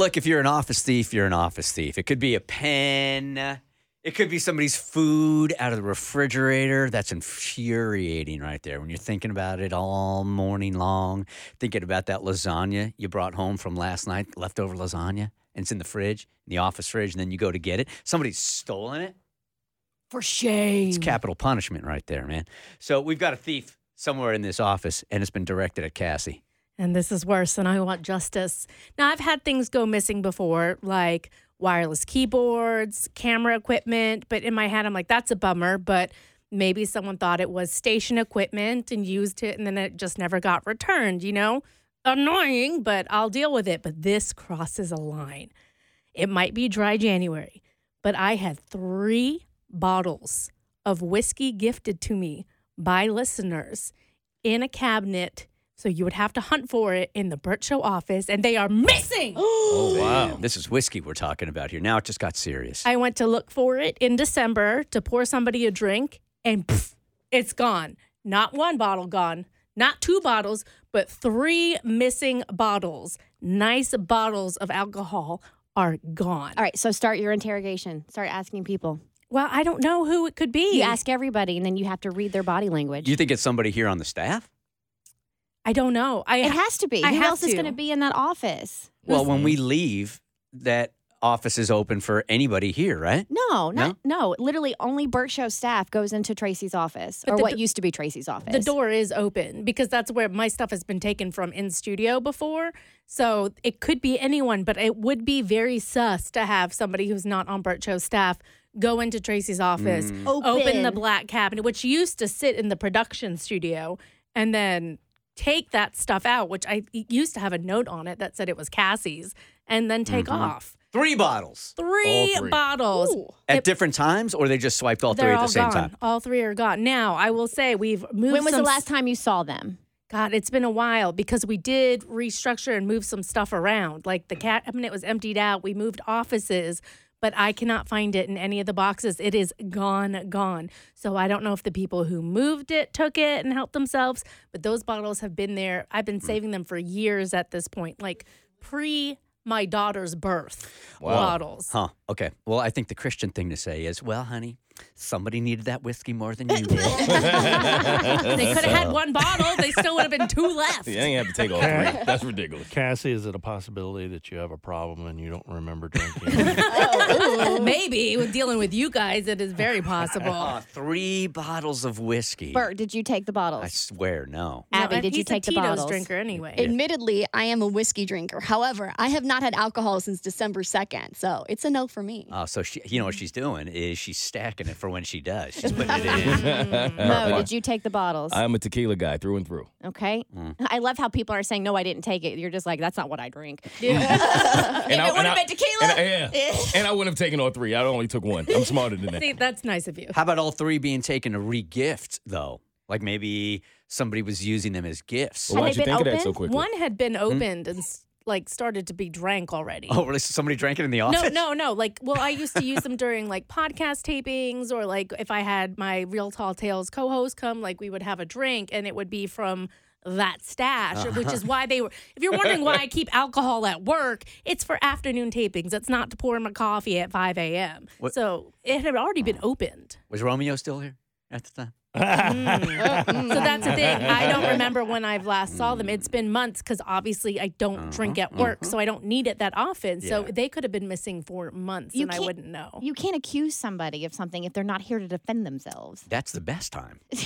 Look, if you're an office thief, you're an office thief. It could be a pen. It could be somebody's food out of the refrigerator. That's infuriating right there when you're thinking about it all morning long, thinking about that lasagna you brought home from last night, leftover lasagna, and it's in the fridge, in the office fridge, and then you go to get it. Somebody's stolen it. For shame. It's capital punishment right there, man. So we've got a thief somewhere in this office, and it's been directed at Cassie. And this is worse, and I want justice. Now, I've had things go missing before, like wireless keyboards, camera equipment, but in my head, I'm like, that's a bummer. But maybe someone thought it was station equipment and used it, and then it just never got returned, you know? Annoying, but I'll deal with it. But this crosses a line. It might be dry January, but I had three bottles of whiskey gifted to me by listeners in a cabinet. So you would have to hunt for it in the Burt Show office, and they are missing. Oh, wow. This is whiskey we're talking about here. Now it just got serious. I went to look for it in December to pour somebody a drink, and pff, it's gone. Not one bottle gone, not two bottles, but three missing bottles. Nice bottles of alcohol are gone. All right, so start your interrogation. Start asking people. Well, I don't know who it could be. You ask everybody, and then you have to read their body language. Do you think it's somebody here on the staff? I don't know. I it has to be. I Who have else is going to be in that office? Well, when we leave, that office is open for anybody here, right? No, not no. Literally, only Burt Show staff goes into Tracy's office, But or the what used to be Tracy's office. The door is open because that's where my stuff has been taken from in studio before. So it could be anyone, but it would be very sus to have somebody who's not on Burt Show's staff go into Tracy's office, Mm. open. the black cabinet, which used to sit in the production studio, and then take that stuff out, which I used to have a note on it that said it was Cassie's, and then take Mhm. off. Three bottles Three, three. bottles. at It- different times, or they just swiped all three at the all same gone. time? All three are gone. Now, I will say we've moved. when was the last time you saw them? God, it's been a while because we did restructure and move some stuff around. Like the cabinet was emptied out. We moved offices, but I cannot find it in any of the boxes. It is gone, gone. So I don't know if the people who moved it took it and helped themselves, but those bottles have been there. I've been hmm. saving them for years at this point, like pre my daughter's birth bottles. Huh. Okay. Well, I think the Christian thing to say is, well, honey, somebody needed that whiskey more than you did. They could have had one bottle. They still would have been two left. You ain't have to take all three. That's ridiculous. Cassie, is it a possibility that you have a problem and you don't remember drinking? Maybe with dealing with you guys, it is very possible. Uh, three bottles of whiskey. Burt, did you take the bottles? I swear, no. Abby, No, did you take the Tito's bottles? drinker anyway. Admittedly, I am a whiskey drinker. However, I have not had alcohol since December 2nd, so it's a no for me. Oh, so she, you know what she's doing is she's stacking it for when she does. She's putting it in. Mo, did you take the bottles? I'm a tequila guy through and through. okay. Mm. I love how people are saying, no, I didn't take it. You're just like, that's not what I drink. And it would've been tequila. And I, yeah. and I wouldn't have taken all three. I only took one. I'm smarter than that. See, that's nice of you. How about all three being taken to regift though? Like maybe somebody was using them as gifts. Well, why'd you think of that so quickly? One had been opened and s- like started to be drank already. Oh, really? So somebody drank it in the office? No, no, no. Like, well, I used to use them during like podcast tapings, or like if I had my Real Tall Tales co-host come, like we would have a drink, and it would be from that stash, oh. which is why they were. If you're wondering why I keep alcohol at work, it's for afternoon tapings. It's not to pour in my coffee at 5 a.m. What- So it had already been oh. opened. Was Romeo still here at the time? Mm. So that's the thing. I don't mm. remember when I've last saw them. It's been months because obviously I don't uh-huh, drink at work, uh-huh. so I don't need it that often. So they could have been missing for months, You and I wouldn't know. You can't accuse somebody of something if they're not here to defend themselves. That's the best time.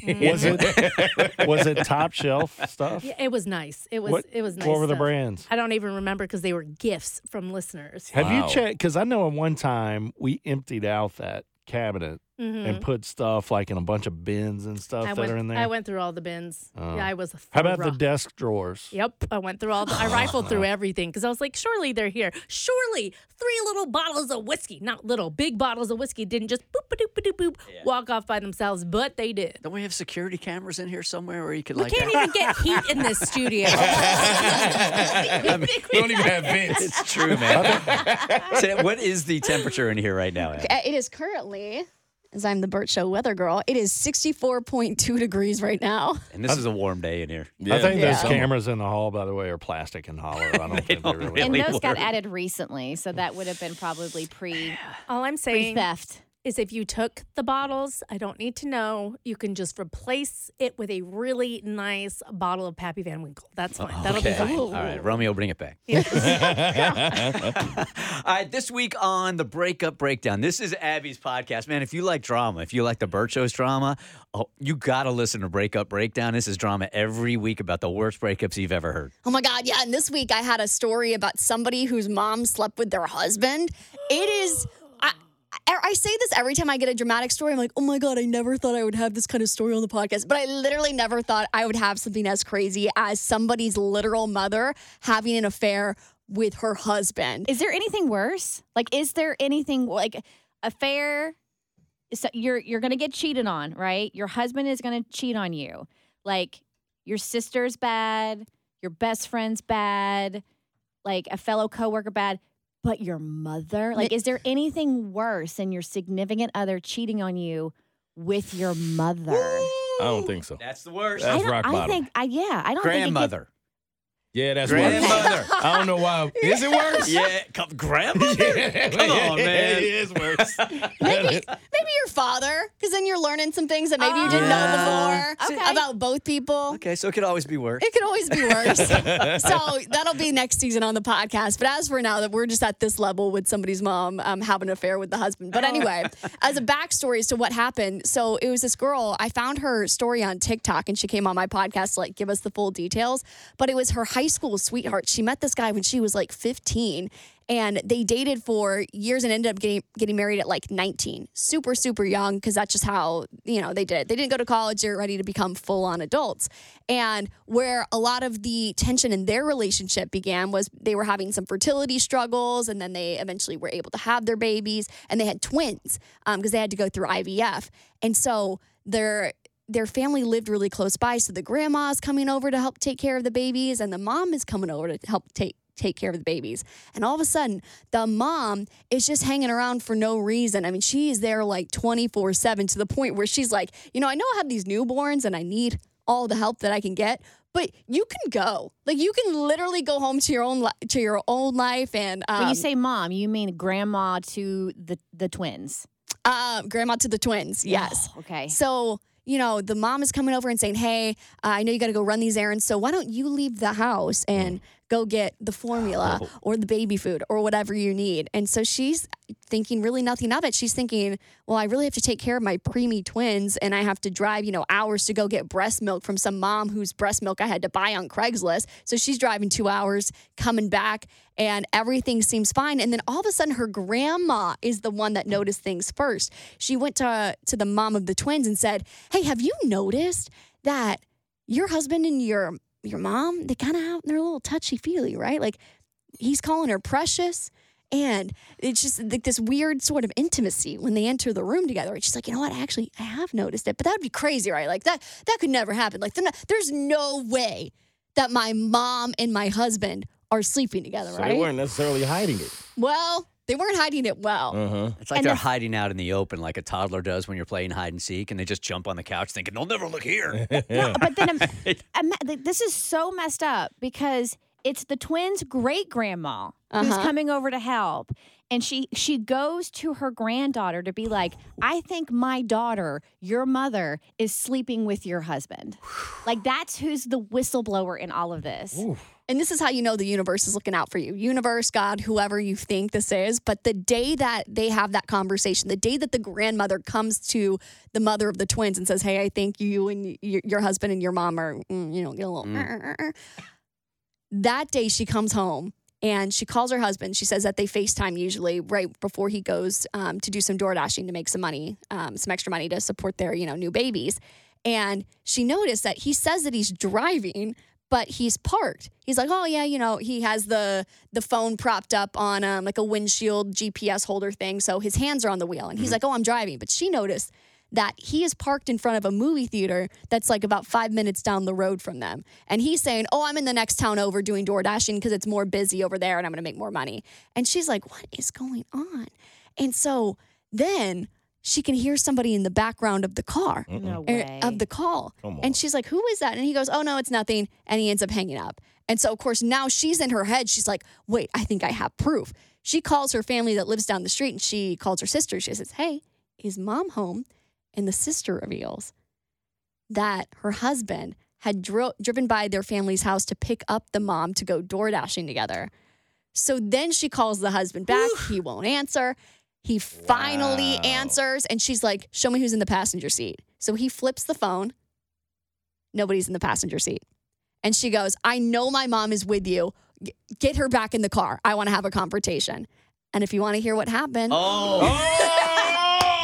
Mm. Was it was it top shelf stuff? Yeah, it was nice. It was. What- it was nice. what were the stuff. brands? I don't even remember because they were gifts from listeners. Have Wow. you checked? Because I know at one time we emptied out that cabinet and put stuff like in a bunch of bins and stuff Mm-hmm. I that went. are in there. I went through all the bins. Oh. Yeah, I was. How about the desk drawers? Yep, I went through all. The, I rifled through everything because I was like, surely they're here. Surely three little bottles of whiskey, not little, big bottles of whiskey, didn't just boop a doop a doop boop walk off by themselves, but they did. Don't we have security cameras in here somewhere where you could We like? can't even get heat in this studio. We don't even have vents. It's true, man. so what is the temperature in here right now? Ab? Uh, It is currently, as I'm the Burt Show weather girl, it is 64.2 degrees right now. And this is a warm day in here. Yeah. I think those Yeah. cameras in the hall, by the way, are plastic and hollow. I don't think they don't really. And Really those got work. added recently, so that would have been probably pre all I'm pre saying theft. Is if you took the bottles, I don't need to know. You can just replace it with a really nice bottle of Pappy Van Winkle. That's fine. Oh, That'll Okay. be fine. All right, Romeo, bring it back. All right, this week on the Breakup Breakdown, this is Abby's podcast. Man, if you like drama, if you like the Burt Show's drama, oh, you got to listen to Breakup Breakdown. This is drama every week about the worst breakups you've ever heard. Oh my God, yeah. And this week I had a story about somebody whose mom slept with their husband. It is. I, say this every time I get a dramatic story. I'm like, oh my God, I never thought I would have this kind of story on the podcast. But I literally never thought I would have something as crazy as somebody's literal mother having an affair with her husband. Is there anything worse? Like, is there anything like affair? So you're you're gonna get cheated on, right? Your husband is gonna cheat on you. Like your sister's bad, your best friend's bad, like a fellow coworker bad, but your mother. Like, is there anything worse than your significant other cheating on you with your mother? I don't think so. That's the worst. That's I don't, rock I bottom. think I yeah, I don't think it could- Grandmother. Yeah, that's worse. I don't know why. Is it worse? yeah, come, grandmother? Come on, man. It is worse. Maybe, maybe your father, because then you're learning some things that maybe you didn't Yeah. know before Okay. about both people. Okay, so it could always be worse. It could always be worse. so that'll be next season on the podcast. But as for now, that we're just at this level with somebody's mom um, having an affair with the husband. But anyway, as a backstory as to what happened, so it was this girl. I found her story on TikTok, and she came on my podcast to like give us the full details. But it was her high school sweetheart. She met this guy when she was like 15 and they dated for years and ended up getting getting married at like 19 super super young because that's just how you know they did. It they didn't go to college they were ready to become full on adults. And where a lot of the tension in their relationship began was they were having some fertility struggles and then they eventually were able to have their babies and they had twins um, because they had to go through ivf and so their their family lived really close by so the grandma's coming over to help take care of the babies and the mom is coming over to help take take care of the babies. And all of a sudden, the mom is just hanging around for no reason. I mean, she's there like 24 7 to the point where she's like, you know, I know I have these newborns and I need all the help that I can get. But you can go, like you can literally go home to your own li- to your own life. And um, when you say mom, you mean grandma to the the twins. uh, grandma to the twins, yes. Oh, okay. So, you know, the mom is coming over and saying, Hey, uh, I know you got to go run these errands. So why don't you leave the house and go get the formula Oh. or the baby food or whatever you need? And so she's thinking really nothing of it. She's thinking, Well, I really have to take care of my preemie twins and I have to drive, you know, hours to go get breast milk from some mom whose breast milk I had to buy on Craigslist. So she's driving two hours, coming back, and everything seems fine. And then all of a sudden, her grandma is the one that noticed things first. She went to to the mom of the twins and said, "Hey, have you noticed that your husband and your your mom they kind of out they're a little touchy feely, right? Like he's calling her precious." And it's just like this weird sort of intimacy when they enter the room together. And she's like, you know what? Actually, I have noticed it, but that would be crazy, right? Like that, that could never happen. Like, not- there's no way that my mom and my husband are sleeping together, So right? they weren't necessarily hiding it. Well, they weren't hiding it well. Uh huh. It's like And they're the- hiding out in the open like a toddler does when you're playing hide and seek and they just jump on the couch thinking, they'll never look here. No, but then um, ima- th- this is so messed up because it's the twins' great grandma who's Uh-huh. coming over to help. And she she goes to her granddaughter to be like, I think my daughter, your mother, is sleeping with your husband. like that's who's the whistleblower in all of this. And this is how you know the universe is looking out for you. Universe, God, whoever you think this is. But the day that they have that conversation, the day that the grandmother comes to the mother of the twins and says, Hey, I think you and your husband and your mom are, mm, you know, get a little. That day she comes home and she calls her husband. She says that they FaceTime usually right before he goes um, to do some door dashing to make some money, um, some extra money to support their, you know, new babies. And she noticed that he says that he's driving, but he's parked. He's like, oh yeah, you know, he has the the phone propped up on um, like a windshield GPS holder thing, so his hands are on the wheel. And he's like, oh, I'm driving. But she noticed that he is parked in front of a movie theater that's like about five minutes down the road from them. And he's saying, Oh, I'm in the next town over doing door dashing because it's more busy over there and I'm gonna make more money. And she's like, What is going on? And so then she can hear somebody in the background of the car No er, way. of the call. And she's like, Who is that? And he goes, Oh, no, it's nothing. And he ends up hanging up. And so, of course, now she's in her head. She's like, Wait, I think I have proof. She calls her family that lives down the street and she calls her sister. She says, Hey, is mom home? And the sister reveals that her husband had dri- driven by their family's house to pick up the mom to go door dashing together. So then she calls the husband back. He won't answer. He finally Wow. answers, and she's like, Show me who's in the passenger seat. So he flips the phone. Nobody's in the passenger seat. And she goes, I know my mom is with you. G- Get her back in the car. I want to have a confrontation. And if you want to hear what happened, oh. oh.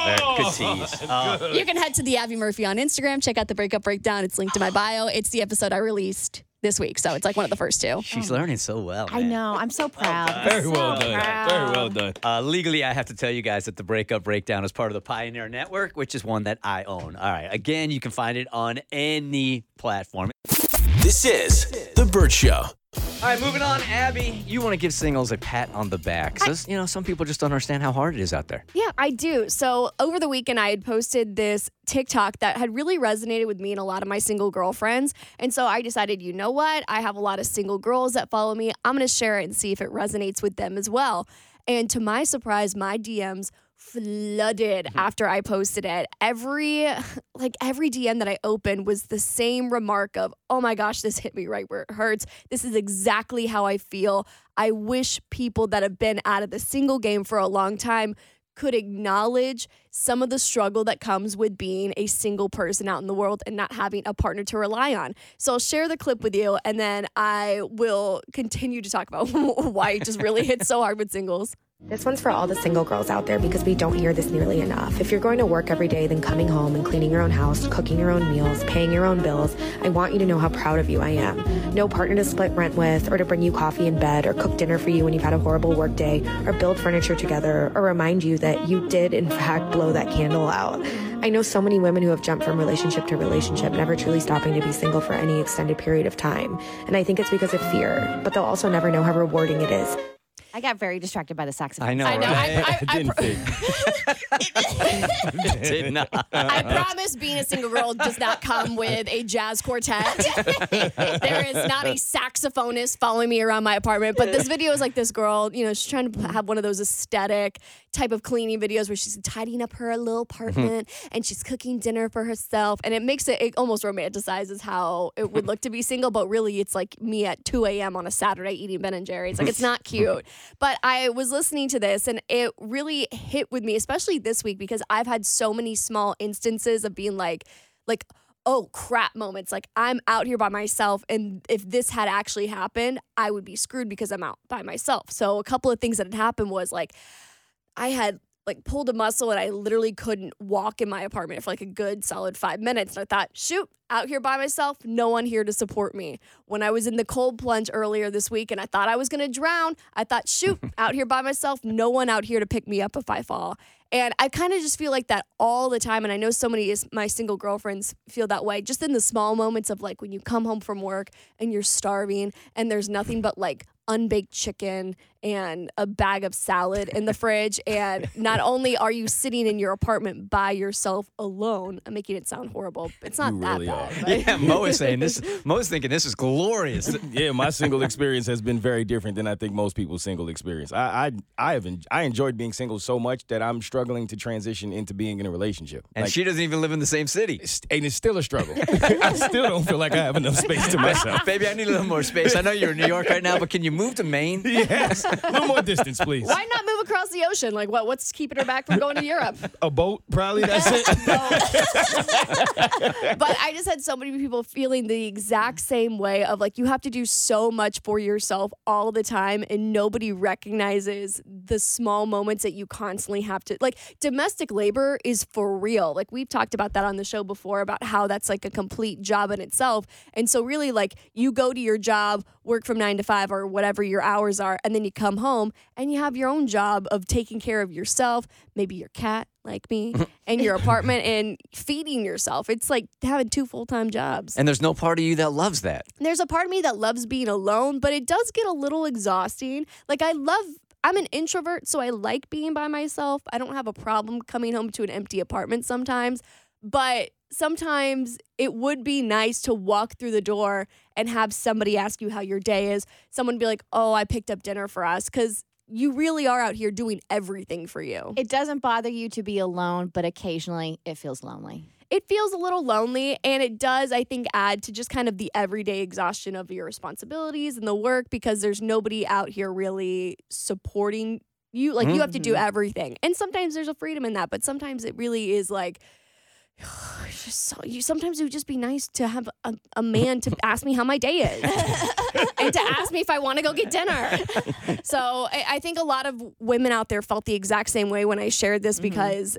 There, oh. good tease. Oh. you can head to the Abby Murphy on Instagram. Check out the breakup breakdown. It's linked to my bio. It's the episode I released this week. So it's like one of the first two. She's learning so well. I man. know. I'm so proud. Very So well done. proud. Very well done. Uh, legally, I have to tell you guys that the Breakup Breakdown is part of the Pioneer Network, which is one that I own. All right. Again, you can find it on any platform. This is The Burt Show. All right, moving on. Abby, you want to give singles a pat on the back. So, you know, some people just don't understand how hard it is out there. Yeah, I do. So over the weekend, I had posted this TikTok that had really resonated with me and a lot of my single girlfriends. And so I decided, you know what? I have a lot of single girls that follow me. I'm going to share it and see if it resonates with them as well. And to my surprise, my DMs flooded mm-hmm. after I posted it. Every like every DM that I opened was the same remark of, "Oh my gosh, this hit me right where it hurts. This is exactly how I feel. I wish people that have been out of the single game for a long time could acknowledge some of the struggle that comes with being a single person out in the world and not having a partner to rely on. So I'll share the clip with you and then I will continue to talk about why it just really hits so hard with singles. This one's for all the single girls out there because we don't hear this nearly enough. If you're going to work every day, then coming home and cleaning your own house, cooking your own meals, paying your own bills, I want you to know how proud of you I am. No partner to split rent with, or to bring you coffee in bed, or cook dinner for you when you've had a horrible work day, or build furniture together, or remind you that you did, in fact, blow that candle out. I know so many women who have jumped from relationship to relationship, never truly stopping to be single for any extended period of time. And I think it's because of fear, but they'll also never know how rewarding it is. I got very distracted by the saxophone. I know, I know. right? I, I, I, Didn't pro- think. Did not. I promise being a single girl does not come with a jazz quartet. there is not a saxophonist following me around my apartment. But this video is like this girl, you know, she's trying to have one of those aesthetic type of cleaning videos where she's tidying up her little mm-hmm. apartment and she's cooking dinner for herself. And it makes it, it almost romanticizes how it would look to be single, but really it's like me at 2 a.m. on a Saturday eating Ben and Jerry's. Like it's not mm-hmm. cute. But I was listening to this and it really hit with me, especially this week, because I've had so many small instances of being like, like, oh crap moments. Like I'm out here by myself. And if this had actually happened, I would be screwed because I'm out by myself. So a couple of things that had happened was like I had like pulled a muscle and I literally couldn't walk in my apartment for like a good solid five minutes. And I thought, shoot, out here by myself, no one here to support me. When I was in the cold plunge earlier this week and I thought I was gonna drown, I thought, shoot, out here by myself, no one out here to pick me up if I fall. And I kind of just feel like that all the time. And I know so many of my single girlfriends feel that way, just in the small moments of like when you come home from work and you're starving and there's nothing but like unbaked chicken and a bag of salad in the fridge. And not only are you sitting in your apartment by yourself alone, I'm making it sound horrible, but it's not You that really bad. y'all. Yeah, Mo is saying this. Mo's thinking this is glorious. yeah, my single experience has been very different than I think most people's single experience. I I I have en- I enjoyed being single so much that I'm struggling to transition into being in a relationship. And Like, she doesn't even live in the same city. it's- and it's still a struggle. I still don't feel like I have enough space to myself. Baby, I need a little more space. I know you're in New York right now, but can you move to Maine? Yes, a little more distance, please. Why not move across the ocean? Like, what? What's keeping her back from going to Europe? A boat, probably. That's it. but I just had so many people feeling the exact same way of like you have to do so much for yourself all the time and nobody recognizes the small moments that you constantly have to like domestic labor is for real. Like we've talked about that on the show before about how that's like a complete job in itself. And so really like you go to your job, work from 9 to 5 or whatever your hours are and then you come home and you have your own job of taking care of yourself, maybe your cat like me and your apartment and feeding yourself. It's like having two full time jobs. And there's no part of you that loves that. There's a part of me that loves being alone, but it does get a little exhausting. Like, I love. I'm an introvert, so I like being by myself. I don't have a problem coming home to an empty apartment sometimes, but sometimes it would be nice to walk through the door and have somebody ask you how your day is. Someone be like, "Oh, I picked up dinner for us," because you really are out here doing everything for you. It doesn't bother you to be alone, but occasionally it feels lonely. it feels a little lonely and it does i think add to just kind of the everyday exhaustion of your responsibilities and the work because there's nobody out here really supporting you like you have to do mm-hmm. everything and sometimes there's a freedom in that but sometimes it really is like it's just so you sometimes it would just be nice to have a, a man to ask me how my day is and to ask me if I want to go get dinner. So I, I think a lot of women out there felt the exact same way when I shared this mm-hmm. because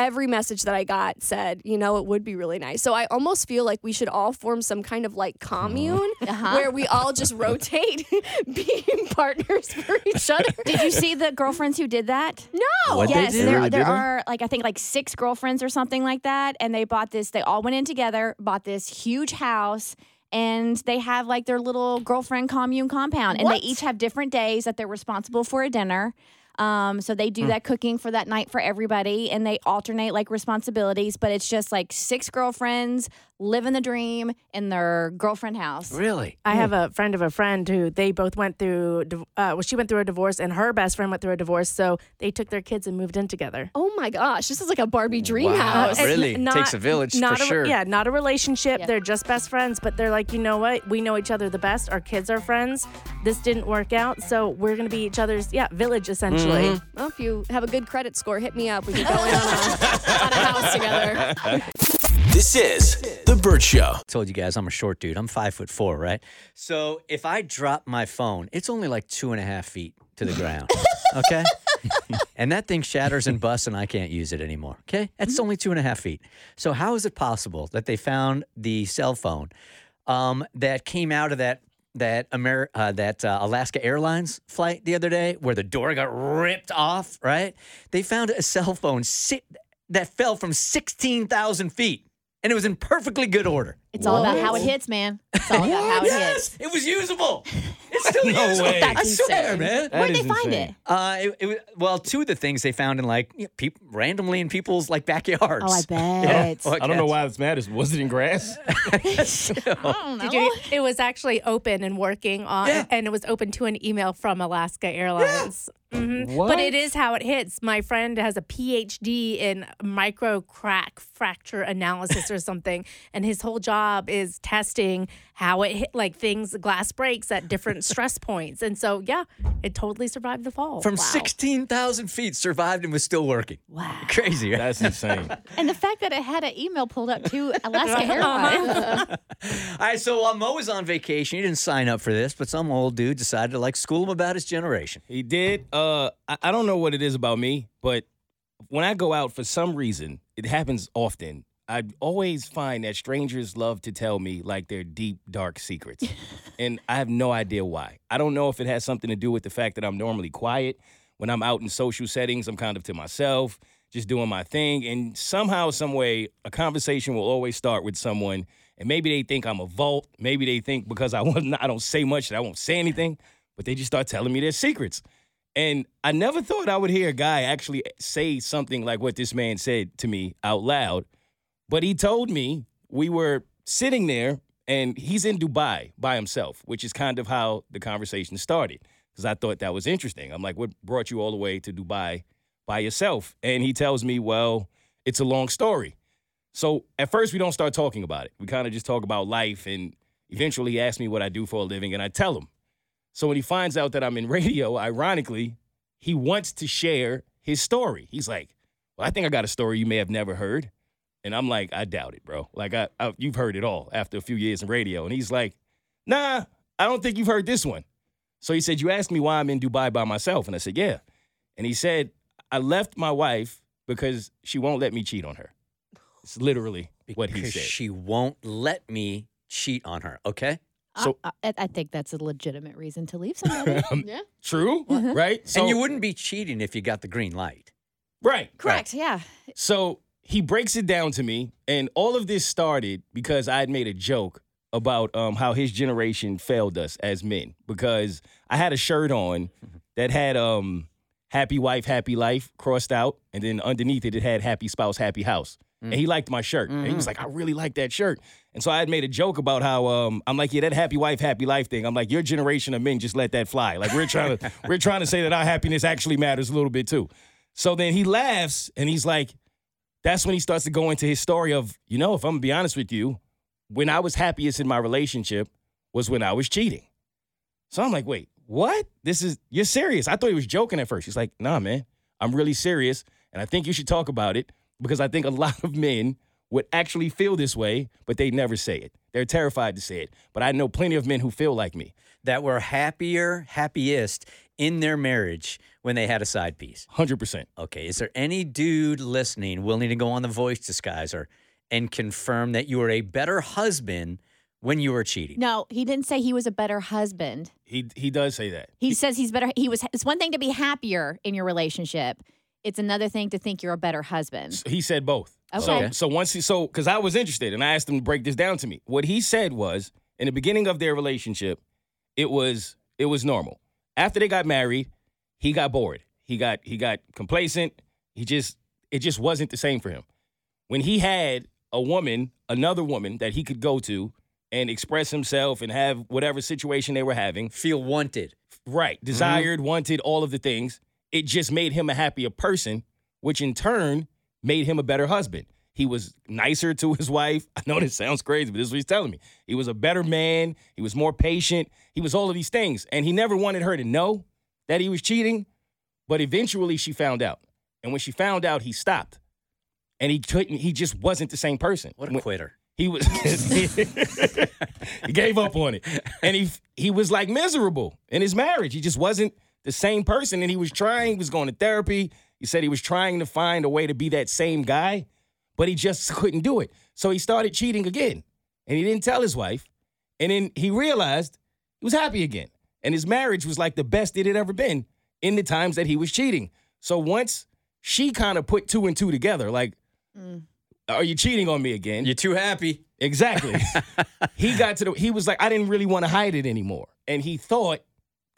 every message that I got said, you know, it would be really nice. So I almost feel like we should all form some kind of like commune Uh-huh. where we all just rotate being partners for each other. Did you see the girlfriends who did that? No. What yes, did? there Really there are like I think like six girlfriends or something like that, and they bought this. They all went in together, bought this huge house, and they have like their little girlfriend commune compound, and What? they each have different days that they're responsible for a dinner. Um, so Hmm. they do that cooking for that night for everybody, and they alternate like responsibilities. But it's just like six girlfriends living the dream in their girlfriend house. Really? I have a friend of a friend who they both went through. Uh, well, she went through a divorce, and her best friend went through a divorce. So they took their kids and moved in together. Oh my gosh, this is like a Barbie dream Wow. house. And Really? n- Takes a village not for a, sure. Yeah, not a relationship. Yeah. They're just best friends, but they're like, you know what? We know each other the best. Our kids are friends. This didn't work out, so we're gonna be each other's yeah village essentially. Mm-hmm. Well, if you have a good credit score, hit me up. We can go in on a, on a house together. This is The Burt Show. I told you guys I'm a short dude. I'm five foot four, right? So if I drop my phone, it's only like two and a half feet to the ground. Okay. and that thing shatters and busts, and I can't use it anymore. Okay. That's only two and a half feet. So how is it possible that they found the cell phone um, that came out of that? That Amer- uh, that uh, Alaska Airlines flight the other day, where the door got ripped off, right? They found a cell phone sit- that fell from sixteen thousand feet, and it was in perfectly good order. It's all about how it hits, man. It's all about how it yes, hits. it was usable. It's still No usable. way. I That's swear, insane. man. That Where'd they find insane. it? Uh, it, it was well, two of the things they found in like you know, peop randomly in people's like backyards. Oh, I bet. Well, I don't know why this matters. Was it in grass? guess. I don't know. Did you, it was actually open and working on, Yeah. and it was open to an email from Alaska Airlines. Mhm. What? But it is how it hits. My friend has a PhD in micro crack fracture analysis or something, and his whole job is testing how it hit, like things, glass breaks at different stress points. And so, yeah, it totally survived the fall. From Wow. sixteen thousand feet, survived and was still working. Wow. Crazy, right? That's insane. And the fact that it had an email pulled up to Alaska Airlines. All right, so while Mo was on vacation, he didn't sign up for this, but some old dude decided to like school him about his generation. He did. Uh, I, I don't know what it is about me, but when I go out, for some reason, it happens often. I always find that strangers love to tell me like their deep, dark secrets. and I have no idea why. I don't know if it has something to do with the fact that I'm normally quiet. When I'm out in social settings, I'm kind of to myself, just doing my thing. And somehow, some way, a conversation will always start with someone. And maybe they think I'm a vault. Maybe they think because I wasn't, I don't say much that I won't say anything. But they just start telling me their secrets. And I never thought I would hear a guy actually say something like what this man said to me out loud. But he told me we were sitting there, and he's in Dubai by himself, which is kind of how the conversation started. Because I thought that was interesting. I'm like, what brought you all the way to Dubai by yourself? And he tells me, well, it's a long story. So at first, we don't start talking about it. We kind of just talk about life. And eventually, he asks me what I do for a living, and I tell him. So when he finds out that I'm in radio, ironically, he wants to share his story. He's like, well, I think I got a story you may have never heard. And I'm like, I doubt it, bro. Like, I, I, you've heard it all after a few years in radio. And he's like, Nah, I don't think you've heard this one. So he said, You asked me why I'm in Dubai by myself. And I said, Yeah. And he said, I left my wife because she won't let me cheat on her. It's literally what he said. she won't let me cheat on her. Okay. So- I, I, I think that's a legitimate reason to leave somebody. Um, yeah. True, uh-huh. right? So, and you wouldn't be cheating if you got the green light. right. Correct. Yeah. So he breaks it down to me, and all of this started because I had made a joke about um, how his generation failed us as men. Because I had a shirt on that had um, "Happy Wife, Happy Life" crossed out, and then underneath it, it had "Happy Spouse, Happy House." And he liked my shirt, and he was like, "I really like that shirt." And so I had made a joke about how um, I'm like, "Yeah, that happy wife, happy life thing." I'm like, "Your generation of men just let that fly." Like we're trying to we're trying to say that our happiness actually matters a little bit too. So then he laughs, and he's like, that's when he starts to go into his story of, you know, if I'm gonna be honest with you, when I was happiest in my relationship was when I was cheating. So I'm like, wait, what? This is you're serious? I thought he was joking at first. He's like, nah, man, I'm really serious, and I think you should talk about it because I think a lot of men would actually feel this way, but they never say it. They're terrified to say it. But I know plenty of men who feel like me. That were happier, happiest in their marriage when they had a side piece. Hundred percent. Okay. Is there any dude listening willing to go on the voice disguiser and confirm that you were a better husband when you were cheating? No, he didn't say he was a better husband. He he does say that. He says he's better. He was. It's one thing to be happier in your relationship. It's another thing to think you're a better husband. He said both. Okay. So, so once he, so, because I was interested and I asked him to break this down to me. What he said was, in the beginning of their relationship, it was it was normal. After they got married, he got bored. He got he got complacent. He just it just wasn't the same for him. When he had a woman, another woman that he could go to and express himself and have whatever situation they were having, Feel wanted. Right. Mm-hmm. Desired, wanted, all of the things. It just made him a happier person, which in turn made him a better husband. He was nicer to his wife. I know this sounds crazy, but this is what he's telling me. He was a better man. He was more patient. He was all of these things. And he never wanted her to know that he was cheating. But eventually she found out. And when she found out, he stopped. And he couldn't, he just wasn't the same person. What a quitter. he was he gave up on it. And he he was like miserable in his marriage. He just wasn't the same person. And he was trying, he was going to therapy. He said he was trying to find a way to be that same guy, but he just couldn't do it. So he started cheating again. And he didn't tell his wife. And then he realized he was happy again. And his marriage was like the best it had ever been in the times that he was cheating. So once she kind of put two and two together, like, mm. are you cheating on me again? You're too happy. Exactly. he got to the he was like, I didn't really want to hide it anymore. And he thought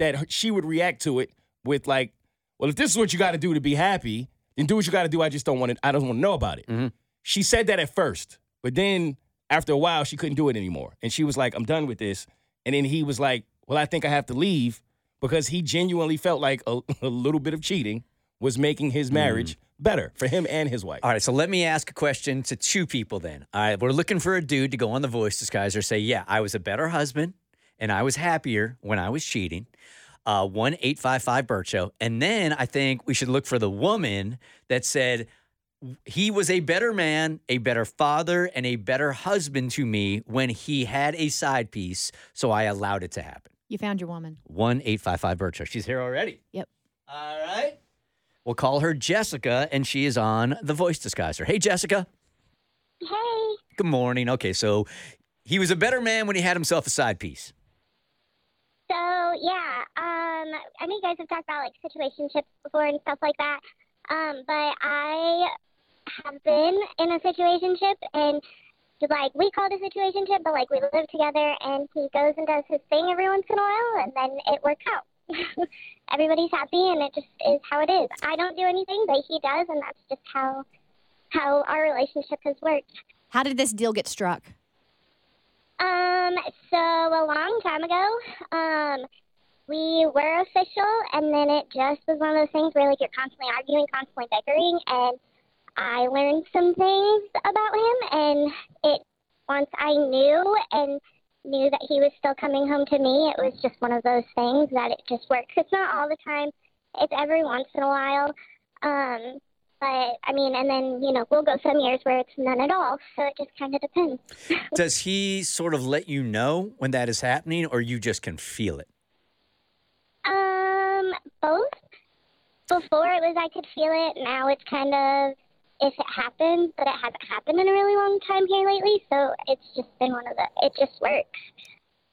that she would react to it with like, well, if this is what you got to do to be happy, then do what you got to do. I just don't want to, I don't want to know about it. Mm-hmm. She said that at first, but then after a while, she couldn't do it anymore. And she was like, I'm done with this. And then he was like, well, I think I have to leave because he genuinely felt like a, a little bit of cheating was making his marriage better for him and his wife. All right, so let me ask a question to two people then. All right, we're looking for a dude to go on the voice disguiser, say, yeah, I was a better husband and I was happier when I was cheating. Uh, one eight five five Burt Show, and then I think we should look for the woman that said he was a better man, a better father, and a better husband to me when he had a side piece. So I allowed it to happen. You found your woman. One eight five five Burt Show. She's here already. Yep. All right. We'll call her Jessica, and she is on the voice disguiser. Hey, Jessica. Hey. Good morning. Okay, so he was a better man when he had himself a side piece. So yeah, um, I know you guys have talked about like situationships before and stuff like that. Um, but I have been in a situationship and like we call it a situationship, but like we live together and he goes and does his thing every once in a while and then it works out. Everybody's happy and it just is how it is. I don't do anything, but he does and that's just how how our relationship has worked. How did this deal get struck? Um, so a long time ago, um, we were official, and then it just was one of those things where like you're constantly arguing, constantly bickering, and I learned some things about him, and it once I knew and knew that he was still coming home to me, it was just one of those things that it just works. It's not all the time; it's every once in a while. Um, but I mean, and then you know we'll go some years where it's none at all. So it just kind of depends. Does he sort of let you know when that is happening, or you just can feel it? Um, both. Before it was I could feel it. Now it's kind of if it happens, but it hasn't happened in a really long time here lately. So it's just been one of the. It just works.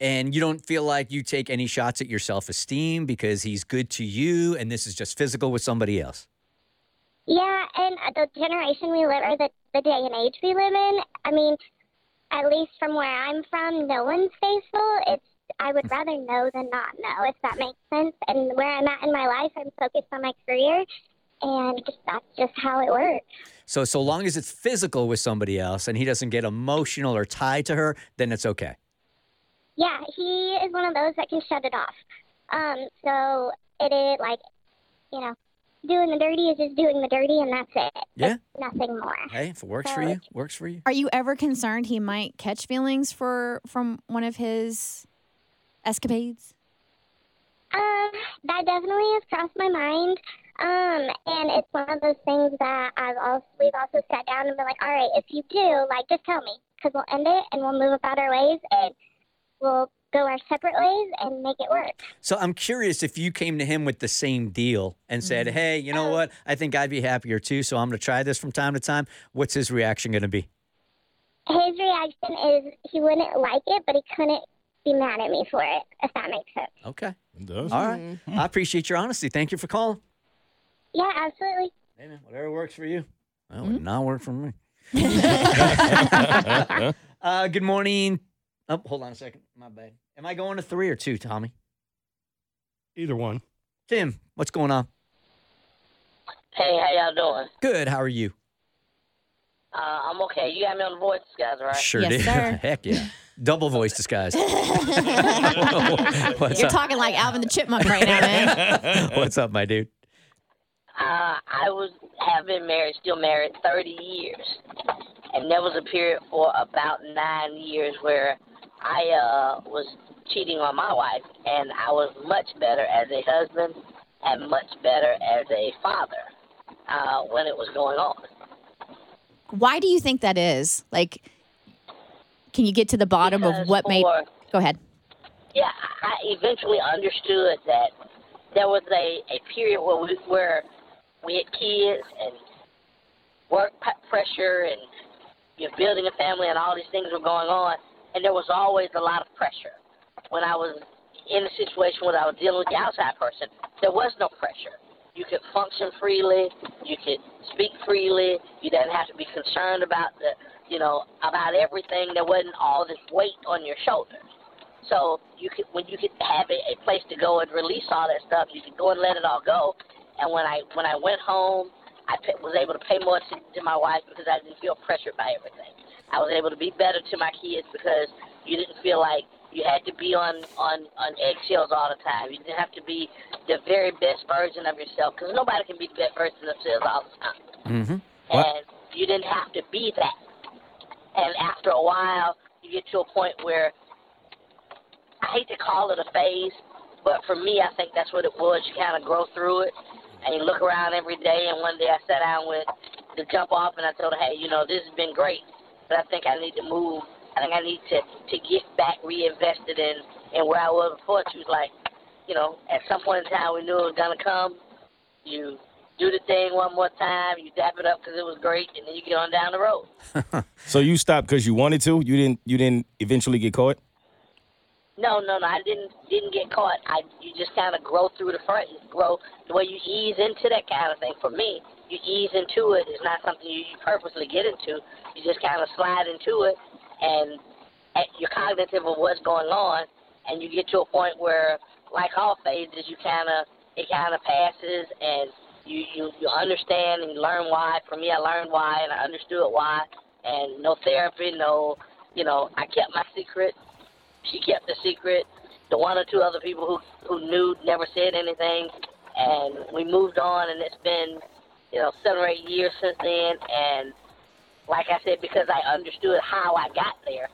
And you don't feel like you take any shots at your self esteem because he's good to you, and this is just physical with somebody else. Yeah, and the generation we live, or the the day and age we live in. I mean, at least from where I'm from, no one's faithful. It's I would rather know than not know, if that makes sense. And where I'm at in my life, I'm focused on my career, and that's just how it works. So, so long as it's physical with somebody else and he doesn't get emotional or tied to her, then it's okay. Yeah, he is one of those that can shut it off. Um, so it is like, you know, doing the dirty is just doing the dirty, and that's it. Yeah. It's nothing more. Hey, if it works for you, works for you. Are you ever concerned he might catch feelings for from one of his escapades? Um, that definitely has crossed my mind. Um, and it's one of those things that I've also we've also sat down and been like, all right, if you do, like, just tell me, because we'll end it and we'll move about our ways and we'll go our separate ways and make it work. So I'm curious if you came to him with the same deal and said, "Hey, you know what? I think I'd be happier too, so I'm going to try this from time to time." What's his reaction going to be? His reaction is he wouldn't like it, but he couldn't be mad at me for it, if that makes sense. Okay. It does. All right. I appreciate your honesty. Thank you for calling. Yeah, absolutely. Hey man, whatever works for you. That would not work for me. uh, good morning. Oh, hold on a second. My bad. Am I going to three or two, Tommy? Either one. Tim, what's going on? Hey, how y'all doing? Good. How are you? Uh, I'm okay. You got me on the voice, disguise, right? Sure did. Heck yeah. Double voice disguise. What's You're up? talking like Alvin the Chipmunk right now, man. What's up, my dude? Uh, I was have been married, still married, 30 years, and there was a period for about nine years where I uh, was cheating on my wife, and I was much better as a husband and much better as a father uh, when it was going on. Why do you think that is? Like, can you get to the bottom Because of what made? Go ahead. Yeah, I eventually understood that there was a, a period where we where we had kids and work pressure and you're building a family and all these things were going on, and there was always a lot of pressure. When I was in a situation where I was dealing with the outside person, there was no pressure. You could function freely, you could speak freely, you didn't have to be concerned about the, you know, about everything. There wasn't all this weight on your shoulders. So you could, when you could have a, a place to go and release all that stuff, you could go and let it all go. And when I when I went home, I was able to pay more attention to my wife because I didn't feel pressured by everything. I was able to be better to my kids because you didn't feel like you had to be on on on eggshells all the time. You didn't have to be the very best version of yourself because nobody can be the best version of themselves all the time Mm-hmm. and you didn't have to be that. And after a while, you get to a point where I hate to call it a phase, but for me, I think that's what it was. You kind of grow through it, and you look around every day. And one day, I sat down with to jump off, and I told her, "Hey, you know, this has been great, but I think I need to move. I think I need to to get back reinvested in in where I was before." She was like, "You know, at some point in time, we knew it was gonna come. You do the thing one more time, you dap it up because it was great, and then you get on down the road." So you stopped because you wanted to. You didn't. You didn't eventually get caught. No, no, no. I didn't didn't get caught. I you just kind of grow through the front, you grow the way you ease into that kind of thing. For me, you ease into it. It's not something you, you purposely get into. You just kind of slide into it, and and you're cognitive of what's going on, and you get to a point where, like all phases, you kind of it kind of passes, and you, you you understand and you learn why. For me, I learned why, and I understood why, and no therapy, no you know, I kept my secret. She kept the secret. The one or two other people who who knew never said anything, and we moved on. And it's been, you know, seven or eight years since then. And like I said, because I understood how I got there,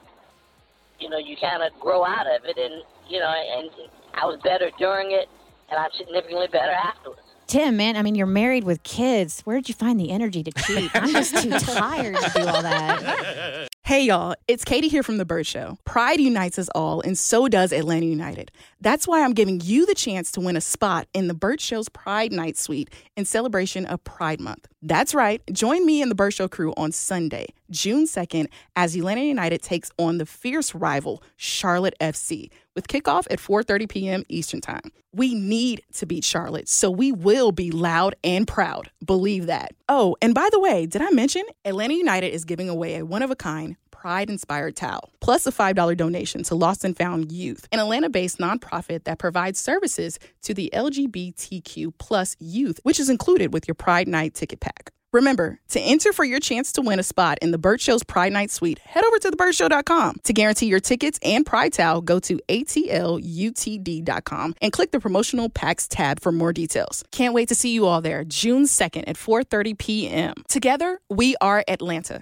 you know, you kind of grow out of it, and you know, and I was better during it, and I'm significantly better afterwards. Tim, man, I mean, you're married with kids. Where did you find the energy to cheat? I'm just too tired to do all that. Hey y'all, it's Katie here from The Bert Show. Pride unites us all, and so does Atlanta United. That's why I'm giving you the chance to win a spot in The Bert Show's Pride Night Suite in celebration of Pride Month. That's right, join me and The Show crew on Sunday, June 2nd, as Atlanta United takes on the fierce rival, Charlotte FC, with kickoff at 4.30 p.m. Eastern Time. We need to beat Charlotte, so we will be loud and proud. Believe that. Oh, and by the way, did I mention Atlanta United is giving away a one-of-a-kind pride inspired towel, plus a $5 donation to Lost and Found Youth, an Atlanta based nonprofit that provides services to the LGBTQ plus youth, which is included with your Pride Night ticket pack. Remember, to enter for your chance to win a spot in the Bert Show's Pride Night Suite, head over to thebertshow.com. To guarantee your tickets and Pride Towel, go to atlutd.com and click the promotional packs tab for more details. Can't wait to see you all there, June 2nd at 4:30 p.m. Together, we are Atlanta.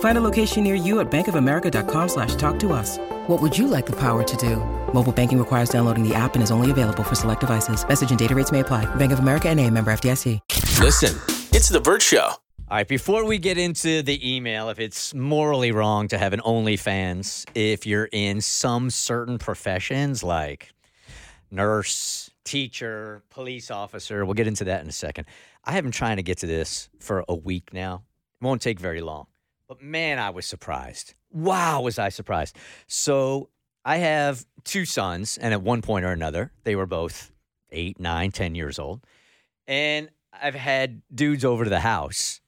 Find a location near you at bankofamerica.com slash talk to us. What would you like the power to do? Mobile banking requires downloading the app and is only available for select devices. Message and data rates may apply. Bank of America and a member FDIC. Listen, it's The Bert Show. All right, before we get into the email, if it's morally wrong to have an OnlyFans, if you're in some certain professions like nurse, teacher, police officer, we'll get into that in a second. I have been trying to get to this for a week now. It won't take very long. But man, I was surprised. Wow, was I surprised. So I have two sons, and at one point or another, they were both eight, nine, ten years old. And I've had dudes over to the house,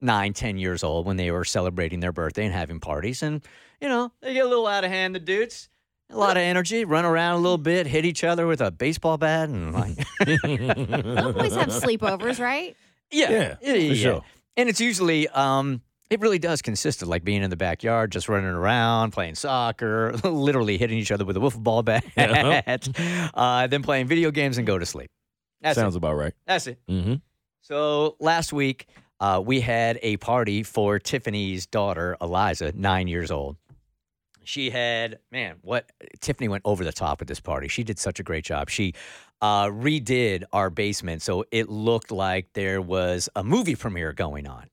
nine, ten years old, when they were celebrating their birthday and having parties. And, you know, they get a little out of hand, the dudes. A lot of energy, run around a little bit, hit each other with a baseball bat, and like. They'll always have sleepovers, right? Yeah, Yeah, for sure. And it's usually, um, it really does consist of like being in the backyard, just running around, playing soccer, literally hitting each other with a wiffle ball bat, uh, then playing video games and go to sleep. That's Sounds it. about right. That's it. Mm-hmm. So last week, uh, we had a party for Tiffany's daughter, Eliza, nine years old. She had, man, what Tiffany went over the top with this party. She did such a great job. She uh, redid our basement so it looked like there was a movie premiere going on.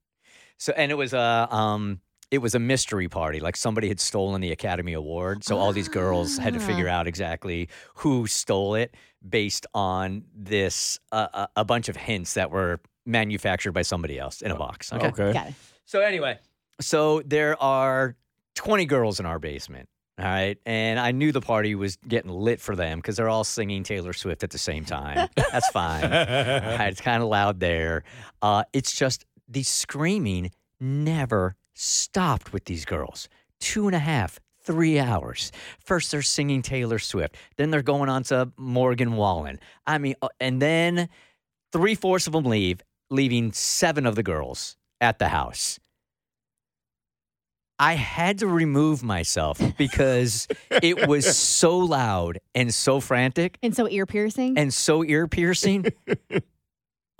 So, and it was a, um, it was a mystery party. Like somebody had stolen the Academy Award. So all these girls had to figure out exactly who stole it based on this, uh, a, a bunch of hints that were manufactured by somebody else in a box. Okay. Okay. Got it. So anyway, so there are 20 girls in our basement. All right. And I knew the party was getting lit for them because they're all singing Taylor Swift at the same time. That's fine. All right, it's kind of loud there. Uh, it's just the screaming never stopped with these girls. Two and a half, three hours. First, they're singing Taylor Swift. Then they're going on to Morgan Wallen. I mean, uh, and then three fourths of them leave, leaving seven of the girls at the house. I had to remove myself because it was so loud and so frantic And so ear piercing. and so ear piercing.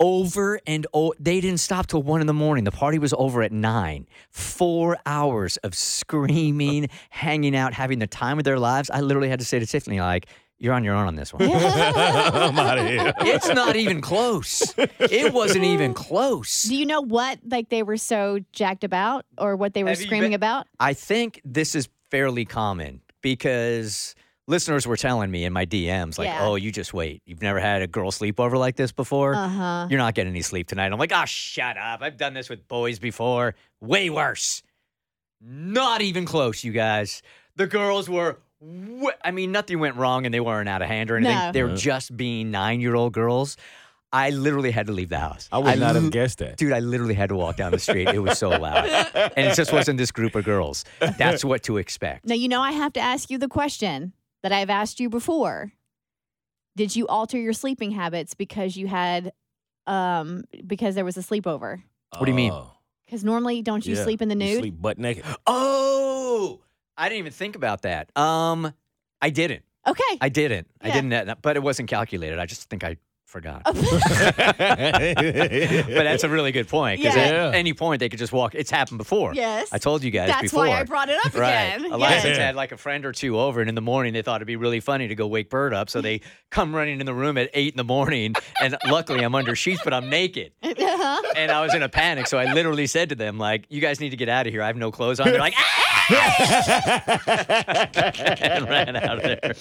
over and over. They didn't stop till one in the morning. The party was over at nine. Four hours of screaming, hanging out, having the time of their lives. I literally had to say to Tiffany, like, you're on your own on this one. I'm out of here. it's not even close. It wasn't even close. Do you know what like they were so jacked about or what they were Have screaming been- about? I think this is fairly common because listeners were telling me in my DMs, like, Yeah. oh, you just wait. You've never had a girl sleepover like this before. Uh-huh. You're not getting any sleep tonight. I'm like, oh, shut up. I've done this with boys before. Way worse. Not even close, you guys. The girls were, I mean, nothing went wrong and they weren't out of hand or anything. No. They were Yeah. just being nine year old girls. I literally had to leave the house. I would not have guessed that. Dude, I literally had to walk down the street. It was so loud. and it just wasn't this group of girls. That's what to expect. Now, you know, I have to ask you the question that I've asked you before. Did you alter your sleeping habits because you had, um, because there was a sleepover? What do you mean? Oh, Because normally, don't you yeah. sleep in the You nude? sleep butt naked. Oh, I didn't even think about that. Um, I didn't. Okay. I didn't. I Yeah. didn't. But it wasn't calculated. I just think I forgot. But that's a really good point because Yeah. at any point they could just walk. It's happened before. Yes. I told you guys That's before. why I brought it up right. again. Eliza's Yes. had like a friend or two over, and in the morning they thought it'd be really funny to go wake Bert up, so they come running in the room at eight in the morning, and luckily I'm under sheets, but I'm naked. Uh-huh. And I was in a panic, so I literally said to them, like, "You guys need to get out of here. I have no clothes on." They're like, and ran out of there.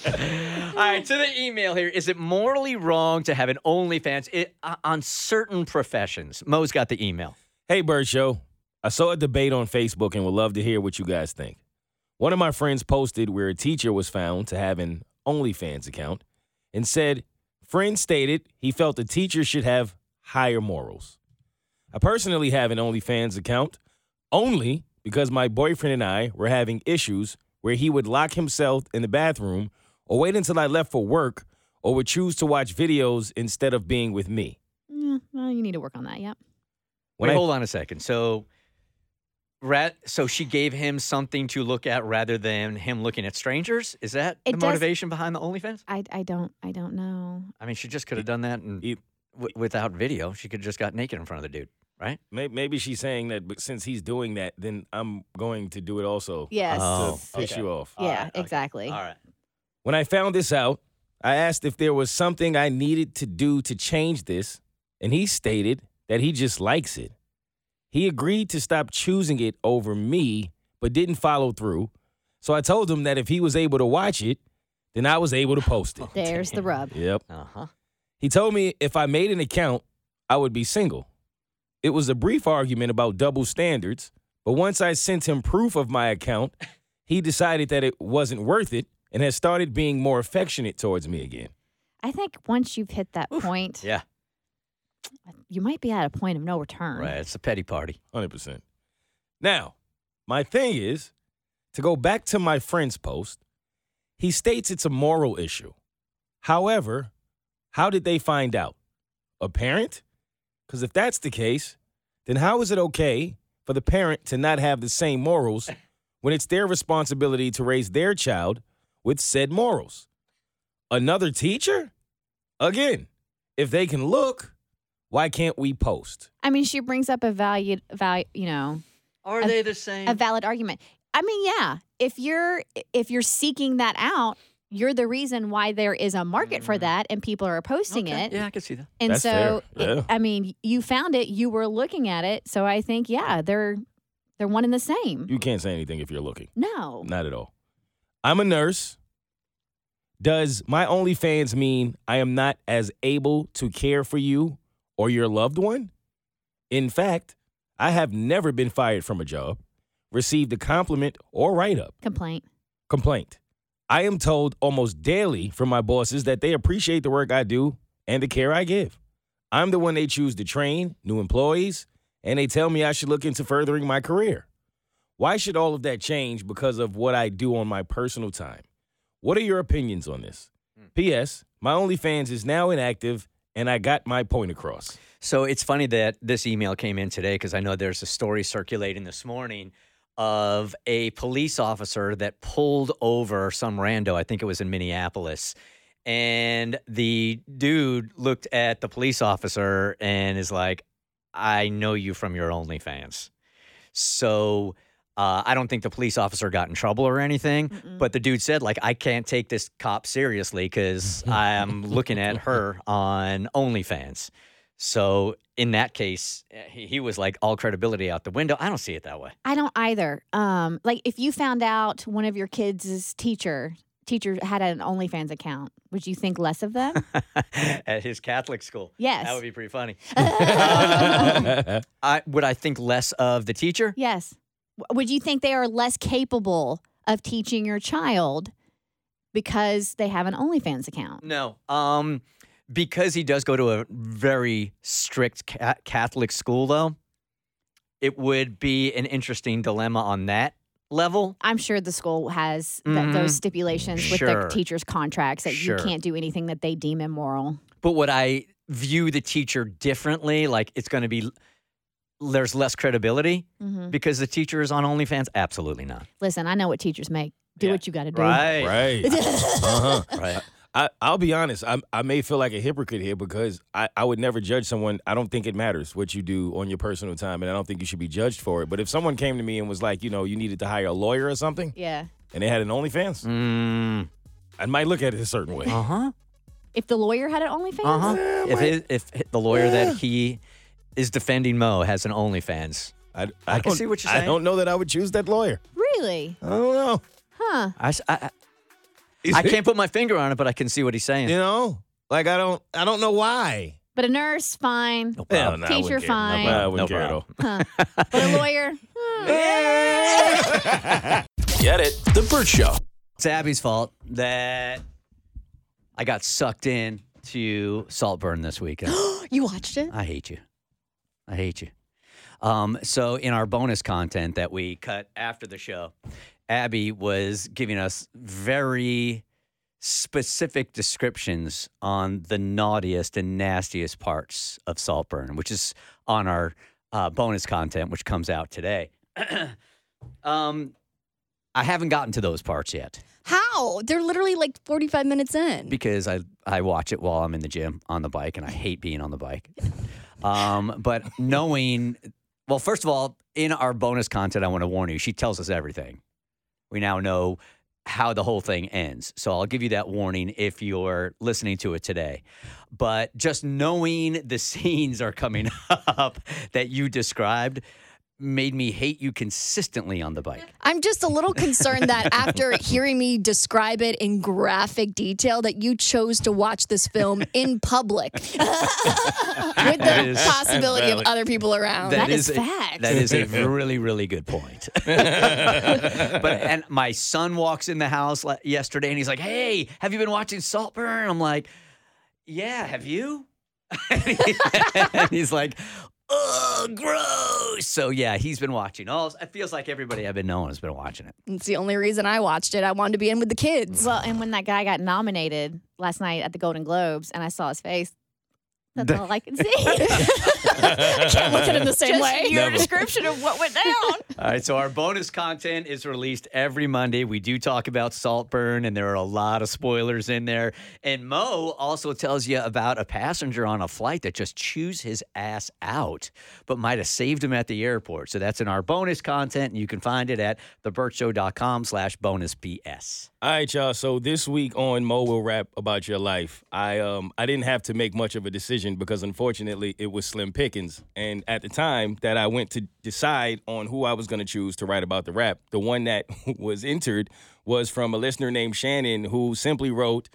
All right, to the email here. Is it morally wrong to have an OnlyFans it, uh, on certain professions? Mo's got the email. Hey, Bert Show. I saw a debate on Facebook and would love to hear what you guys think. One of my friends posted where a teacher was found to have an OnlyFans account and said, Friend stated he felt the teacher should have higher morals. I personally have an OnlyFans account only because my boyfriend and I were having issues where he would lock himself in the bathroom or wait until I left for work or would choose to watch videos instead of being with me. Mm, well, you need to work on that. Yep. Wait, I- hold on a second. So, rat, so she gave him something to look at rather than him looking at strangers. Is that It the does- motivation behind the OnlyFans? I, I don't I don't know. I mean, she just could have done that and w- without video. She could have just got naked in front of the dude, right? May- Maybe she's saying that, but since he's doing that, then I'm going to do it also. Yes. To Oh, piss okay. you off. yeah, exactly. All right. When I found this out, I asked if there was something I needed to do to change this, and he stated that he just likes it. He agreed to stop choosing it over me, but didn't follow through. So I told him that if he was able to watch it, then I was able to post it. There's the rub. Yep. Uh huh. He told me if I made an account, I would be single. It was a brief argument about double standards, but once I sent him proof of my account, he decided that it wasn't worth it and has started being more affectionate towards me again. I think once you've hit that point, Yeah. you might be at a point of no return. Right. It's a petty party. 100%. Now, my thing is to go back to my friend's post, he states it's a moral issue. However, how did they find out? A parent? Because if that's the case, then how is it okay for the parent to not have the same morals when it's their responsibility to raise their child with said morals? Another teacher? Again, if they can look, why can't we post? I mean, she brings up a valued value, you know, Are A- they the same? a valid argument. I mean, yeah, if you're if you're seeking that out, you're the reason why there is a market for mm. that and people are posting Okay, it. Yeah, I can see that. And That's so, fair. Yeah. I mean, you found it, you were looking at it, so I think, yeah, they're they're one and the same. You can't say anything if you're looking. No, Not at all. I'm a nurse. Does my OnlyFans mean I am not as able to care for you or your loved one? In fact, I have never been fired from a job, received a compliment or write up. complaint. Complaint. I am told almost daily from my bosses that they appreciate the work I do and the care I give. I'm the one they choose to train, new employees, and they tell me I should look into furthering my career. Why should all of that change because of what I do on my personal time? What are your opinions on this? Hmm. P.S. My OnlyFans is now inactive, and I got my point across. So it's funny that this email came in today because I know there's a story circulating this morning of a police officer that pulled over some rando. I think it was in Minneapolis. And the dude looked at the police officer and is like, I know you from your OnlyFans. So uh, I don't think the police officer got in trouble or anything, but the dude said, like, I can't take this cop seriously because I'm looking at her on OnlyFans. So in that case, eh, he, was like all credibility out the window. I don't see it that way. I don't either. Um, like if you found out one of your kids' teacher teacher had an OnlyFans account, would you think less of them? at his Catholic school. Yes. That would be pretty funny. Um, I, would I think less of the teacher? yes. Would you think they are less capable of teaching your child because they have an OnlyFans account? No. Um, because he does go to a very strict ca- Catholic school, though, it would be an interesting dilemma on that level. I'm sure the school has th- Mhm. those stipulations with Sure. the teachers' contracts that Sure. you can't do anything that they deem immoral. But would I view the teacher differently? Like it's going to be there's less credibility Mhm. because the teacher is on OnlyFans? Absolutely not. Listen, I know what teachers make. Do what you got to do. Right. Right. uh-huh. Right. I, I'll be honest. I, I may feel like a hypocrite here because I, I would never judge someone. I don't think it matters what you do on your personal time, and I don't think you should be judged for it. But if someone came to me and was like, you know, you needed to hire a lawyer or something, Yeah. and they had an OnlyFans, Mm. I might look at it a certain way. Uh huh. If the lawyer had an OnlyFans, Uh huh. If his, if the lawyer that he is defending Mo has an OnlyFans, I, I can see what you're saying. I don't know that I would choose that lawyer. really? I don't know. Huh? I, s- I- I- Is I it- can't put my finger on it, but I can see what he's saying. You know, like I don't, I don't know why. But a nurse, fine. No Hell, problem. no, I Teacher, wouldn't fine. No, I No care at problem. all. Huh. But a lawyer, Get it? The Bert Show. It's Abby's fault that I got sucked in to Saltburn this weekend. You watched it? I hate you. I hate you. Um, so in our bonus content that we cut after the show, Abby was giving us very specific descriptions on the naughtiest and nastiest parts of Saltburn, which is on our uh, bonus content, which comes out today. um, I haven't gotten to those parts yet How? They're literally like 45 minutes in. because I I watch it while I'm in the gym on the bike, and I hate being on the bike. Um, but knowing, well, first of all, in our bonus content, I want to warn you. She tells us everything. We now know how the whole thing ends. So I'll give you that warning if you're listening to it today. But just knowing the scenes are coming up that you described made me hate you consistently on the bike. I'm just a little concerned that after hearing me describe it in graphic detail, that you chose to watch this film in public with the That is- possibility of other people around. That is a, fact. That is a really, really good point. but and my son walks in the house yesterday and he's like, "Hey, have you been watching Saltburn?" I'm like, "Yeah, have you?" and he's like, "Oh, gross." So yeah, he's been watching. All it feels like everybody I've been knowing has been watching it. It's the only reason I watched it. I wanted to be in with the kids. well, and when that guy got nominated last night at the Golden Globes, and I saw his face, that's all I can see. I can't look at him the same Just way. your Never. description of what went down. All right, so our bonus content is released every Monday. We do talk about Saltburn, and there are a lot of spoilers in there. And Mo also tells you about a passenger on a flight that just chews his ass out, but might have saved him at the airport. So that's in our bonus content, and you can find it at thebertshow.com slash bonus BS. All right, y'all. So this week on Mo will rap about your life. I um I didn't have to make much of a decision because unfortunately it was slim pickings. And at the time that I went to decide on who I was going to choose to write about the rap, the one that was entered was from a listener named Shannon who simply wrote.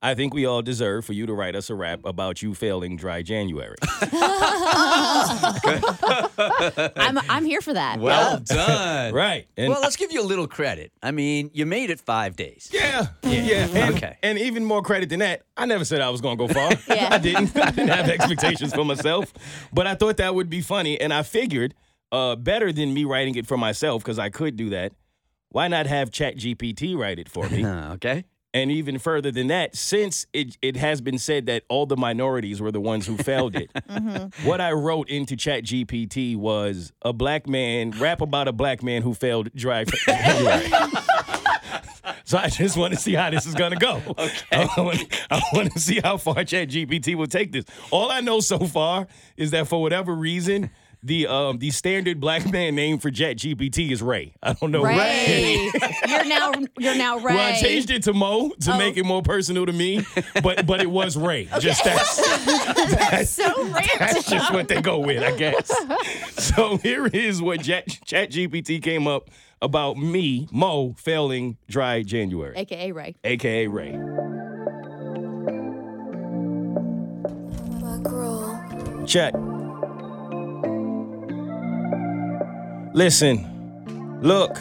I think we all deserve for you to write us a rap about you failing dry January. I'm, I'm here for that. Well done. right. And well, let's give you a little credit. I mean, you made it five days. Yeah, yeah. And, Okay. And even more credit than that, I never said I was going to go far. Yeah. I didn't. I didn't have expectations for myself, but I thought that would be funny, and I figured uh, better than me writing it for myself because I could do that. Why not have ChatGPT write it for me? Uh, okay. And even further than that, since it, it has been said that all the minorities were the ones who failed it, mm-hmm. what I wrote into ChatGPT was a black man, rap about a black man who failed dry January. so I just want to see how this is going to go. Okay. I want, I want to see how far ChatGPT will take this. All I know so far is that for whatever reason, the um the standard black man name for Jet ChatGPT is Ray. I don't know Ray. you're now you're now Ray. well, I changed it to Mo to make it more personal to me, but but it was Ray. Just that's that's, so random. that's just what they go with, I guess. So here is what Chat GPT came up about me, Mo, failing dry January, AKA Ray. aka Ray. Chat. Listen, look,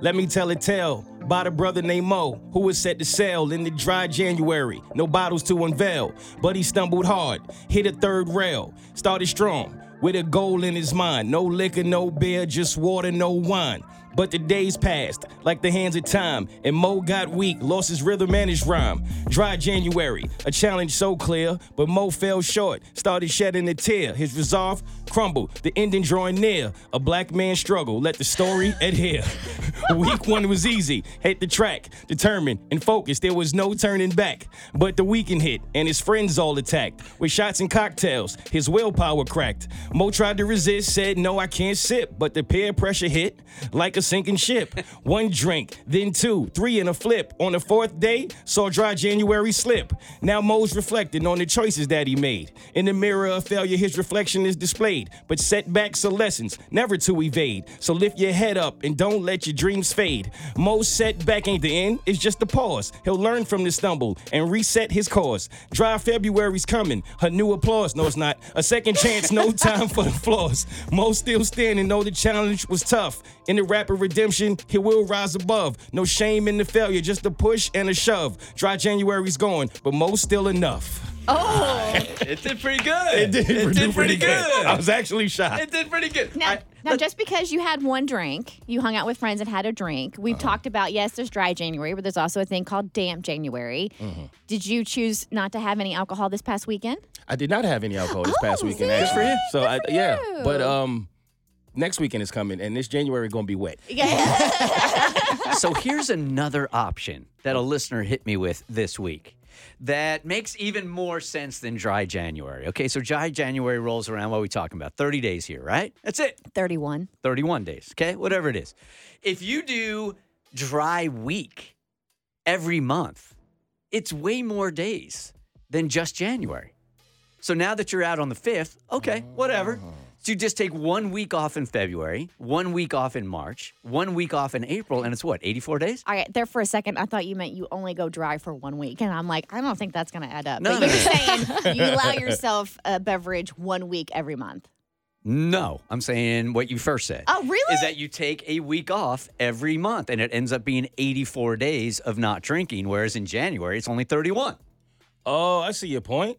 let me tell a tale by the brother named Mo, who was set to sail in the dry January. No bottles to unveil, but he stumbled hard, hit a third rail, started strong with a goal in his mind. No liquor, no beer, just water, no wine. But the days passed like the hands of time, and Mo got weak, lost his rhythm and his rhyme. Dry January, a challenge so clear, but Mo fell short, started shedding a tear. His resolve crumbled, the ending drawing near. A black man struggle, let the story adhere. Week one was easy, hit the track, determined and focused, there was no turning back. But the weekend hit, and his friends all attacked. With shots and cocktails, his willpower cracked. Mo tried to resist, said, No, I can't sip, but the peer pressure hit like a sinking ship. One drink, then two, three in a flip. On the fourth day, saw dry January slip. Now Mo's reflecting on the choices that he made. In the mirror of failure, his reflection is displayed. But setbacks are lessons, never to evade. So lift your head up and don't let your dreams fade. Mo's setback ain't the end, it's just a pause. He'll learn from the stumble and reset his course. Dry February's coming, Her new applause. No, it's not. A second chance, no time for the flaws. Mo still standing, though the challenge was tough. In the rapid redemption, he will rise above. No shame in the failure, just a push and a shove. Dry January's gone, but most still enough. Oh. it did pretty good. It did, It did pretty good. I was actually shocked. It did pretty good. Now, now, just because you had one drink, you hung out with friends and had a drink. We've talked about yes, there's dry January, but there's also a thing called damp January. Mhm. Did you choose not to have any alcohol this past weekend? I did not have any alcohol this past weekend. see? Actually. Good for you. So I, yeah, but um, next weekend is coming, and this January gonna be wet. Yeah. so here's another option that a listener hit me with this week that makes even more sense than dry January. Okay, so dry January rolls around. What are we talking about? 30 days here, right? That's it. 31. 31 days, okay? Whatever it is. If you do dry week every month, it's way more days than just January. So now that you're out on the 5th, okay, whatever. Oh. So you just take one week off in February, one week off in March, one week off in April, and it's what, 84 days? All right, there for a second, I thought you meant you only go dry for one week. And I'm like, I don't think that's going to add up. No, but no, you're no. saying you allow yourself a beverage one week every month. No, I'm saying what you first said. Oh, really? Is that you take a week off every month and it ends up being 84 days of not drinking, whereas in January it's only 31. Oh, I see your point.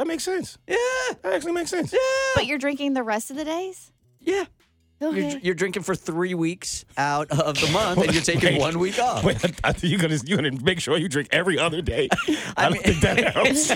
That makes sense. Yeah, that actually makes sense. Yeah. But you're drinking the rest of the days? Yeah. You're, you're drinking for three weeks out of the month and you're taking Wait, one week off. Wait, I, I think you're gonna you're gonna make sure you drink every other day. I, don't think that helps.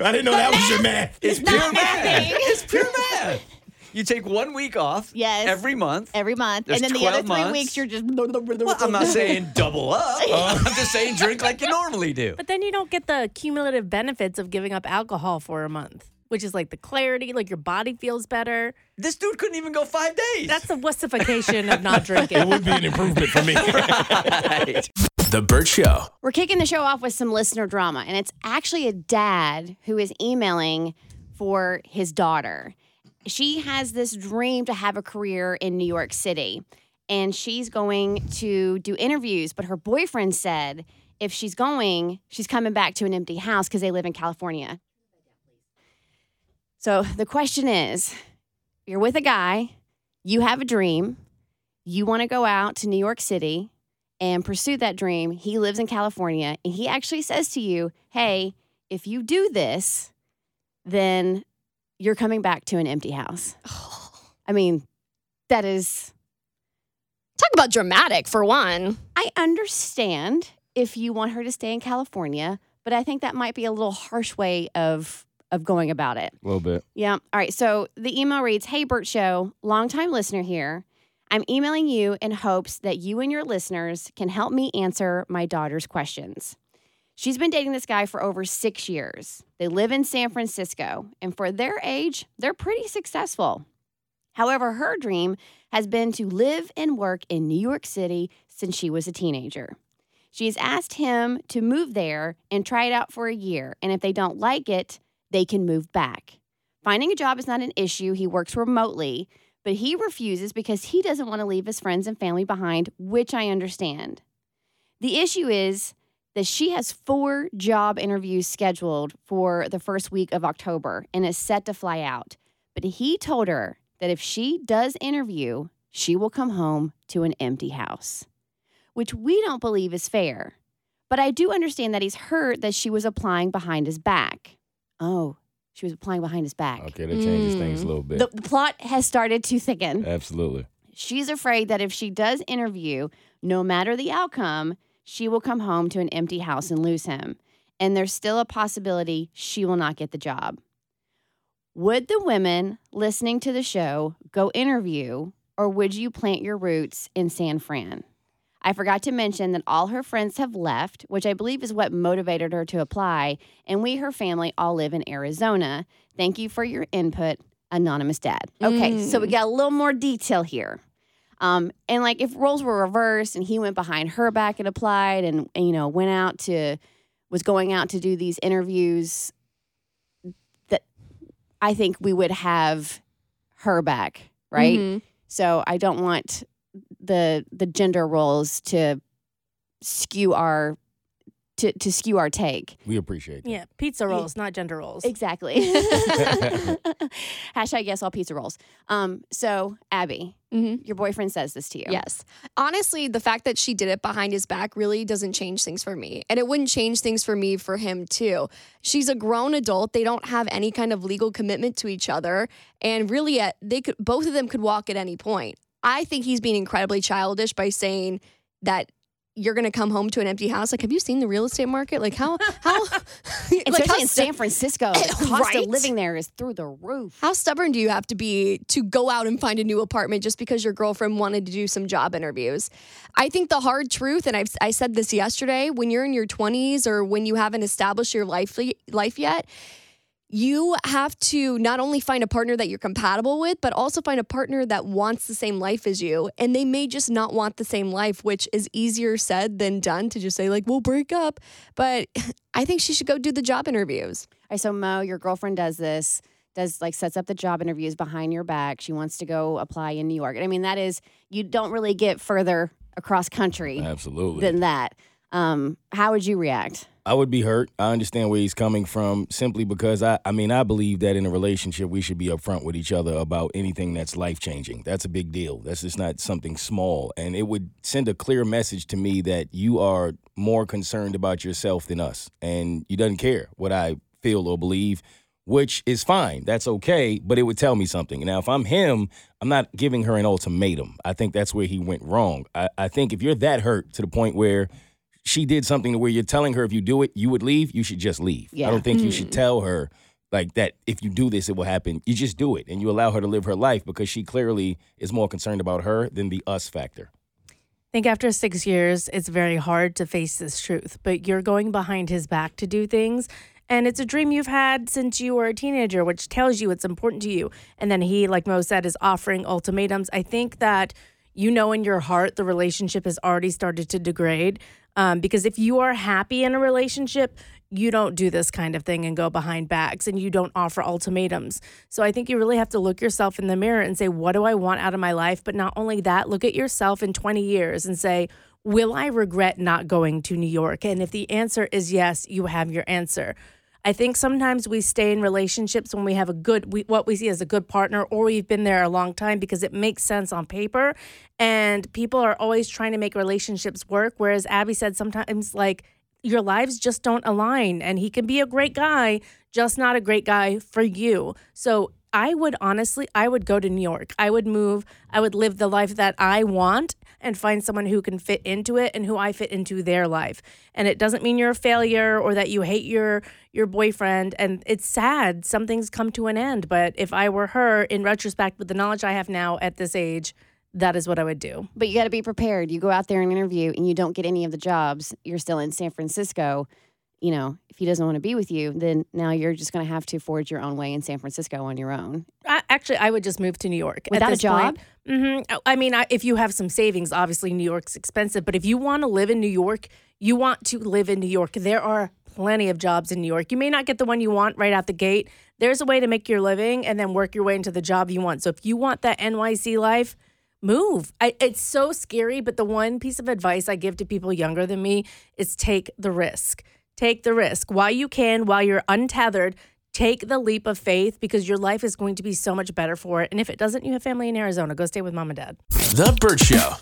I didn't know that was your math. It's pure math. It's pure math. You take one week off Yes. every month. Every month. There's and then the other 12 three months. weeks, you're just. Well, I'm not saying double up. Uh, I'm just saying drink like you normally do. But then you don't get the cumulative benefits of giving up alcohol for a month, which is like the clarity, like your body feels better. This dude couldn't even go five days. That's the wussification of not drinking. It would be an improvement for me. The Bert Show. We're kicking the show off with some listener drama, and it's actually a dad who is emailing for his daughter. She has this dream to have a career in New York City, and she's going to do interviews, but her boyfriend said if she's going, she's coming back to an empty house because they live in California. So the question is you're with a guy, you have a dream, you want to go out to New York City and pursue that dream. He lives in California, and he actually says to you, Hey, if you do this, then you're coming back to an empty house. I mean, that is. Talk about dramatic for one. I understand if you want her to stay in California, but I think that might be a little harsh way of of going about it. A little bit. Yeah. All right. So the email reads Hey, Bert Show, longtime listener here. I'm emailing you in hopes that you and your listeners can help me answer my daughter's questions. She's been dating this guy for over six years. They live in San Francisco, and for their age, they're pretty successful. However, her dream has been to live and work in New York City since she was a teenager. She has asked him to move there and try it out for a year, and if they don't like it, they can move back. Finding a job is not an issue. He works remotely, but he refuses because he doesn't want to leave his friends and family behind, which I understand. The issue is that she has four job interviews scheduled for the first week of October and is set to fly out. But he told her that if she does interview, she will come home to an empty house. which we don't believe is fair. But I do understand that he's hurt that she was applying behind his back. Oh, she was applying behind his back. Okay, that changes things a hmm. little bit. The, the plot has started to thicken. Absolutely. She's afraid that if she does interview, no matter the outcome, she will come home to an empty house and lose him. And there's still a possibility she will not get the job. Would the women listening to the show go interview, or would you plant your roots in San Fran? I forgot to mention that all her friends have left, which I believe is what motivated her to apply, and we, her family, all live in Arizona. Thank you for your input, Anonymous Dad. Okay, so we mm. got a little more detail here. Um, and like if roles were reversed and he went behind her back and applied and, and you know went out to was going out to do these interviews, that I think we would have her back, right? Mhm. So I don't want the the gender roles to skew our to to skew our take. We appreciate that. Yeah, pizza rolls, not gender rolls. Exactly. Hashtag yes, all pizza rolls. Um, so Abby, your boyfriend says this to you. Yes. Honestly, the fact that she did it behind his back really doesn't change things for me. And it wouldn't change things for me for him too. She's a grown adult. They don't have any kind of legal commitment to each other. And really at they could both of them could walk at any point. I think he's being incredibly childish by saying that you're going to come home to an empty house. Like, have you seen the real estate market? Like, how, how, Especially like, how in San Francisco, the cost Right? of living there is through the roof. How stubborn do you have to be to go out and find a new apartment just because your girlfriend wanted to do some job interviews? I think the hard truth, and I've, I said this yesterday, when you're in your 20s or when you haven't established your life, life yet, you have to not only find a partner that you're compatible with, but also find a partner that wants the same life as you. And they may just not want the same life, which is easier said than done to just say, like, we'll break up. But I think she should go do the job interviews. All right, so Mo, your girlfriend does this, does like sets up the job interviews behind your back. She wants to go apply in New York. And I mean, that is you don't really get further across country Absolutely. than that. Um, how would you react? I would be hurt. I understand where he's coming from simply because I, I mean, I believe that in a relationship, we should be upfront with each other about anything that's life changing. That's a big deal. That's just not something small. And it would send a clear message to me that you are more concerned about yourself than us. And you doesn't care what I feel or believe, which is fine. That's okay. But it would tell me something. Now, if I'm him, I'm not giving her an ultimatum. I think that's where he went wrong. I, I think if you're that hurt to the point where she did something to where you're telling her if you do it, you would leave, you should just leave. Yeah. I don't think you should Mm. tell her like that if you do this, it will happen. You just do it and you allow her to live her life because she clearly is more concerned about her than the us factor. I think after six years, it's very hard to face this truth, but you're going behind his back to do things. And it's a dream you've had since you were a teenager, which tells you it's important to you. And then he, like Mo said, is offering ultimatums. I think that you know in your heart the relationship has already started to degrade. Um, because if you are happy in a relationship, you don't do this kind of thing and go behind backs and you don't offer ultimatums. So I think you really have to look yourself in the mirror and say, what do I want out of my life? But not only that, look at yourself in 20 years and say, will I regret not going to New York? And if the answer is yes, you have your answer. I think sometimes we stay in relationships when we have a good, we, what we see as a good partner, or we've been there a long time because it makes sense on paper. And people are always trying to make relationships work. Whereas Abby said sometimes, like, your lives just don't align. And he can be a great guy, just not a great guy for you. So I would honestly, I would go to New York. I would move. I would live the life that I want and find someone who can fit into it and who I fit into their life. And it doesn't mean you're a failure or that you hate your your boyfriend. And it's sad. Some things come to an end. But if I were her, in retrospect, with the knowledge I have now at this age, that is what I would do. But you got to be prepared. You go out there and interview and you don't get any of the jobs. You're still in San Francisco. You know, if he doesn't want to be with you, then now you're just going to have to forge your own way in San Francisco on your own. I, actually, I would just move to New York Without a job? hmm I mean, I, if you have some savings, obviously New York's expensive. But if you want to live in New York, you want to live in New York. There are plenty of jobs in New York. You may not get the one you want right out the gate. There's a way to make your living and then work your way into the job you want. So if you want that NYC life, move. I, it's so scary, but the one piece of advice I give to people younger than me is take the risk. Take the risk while you can, while you're untethered. Take the leap of faith because your life is going to be so much better for it. And if it doesn't, you have family in Arizona. Go stay with mom and dad. The Bert Show.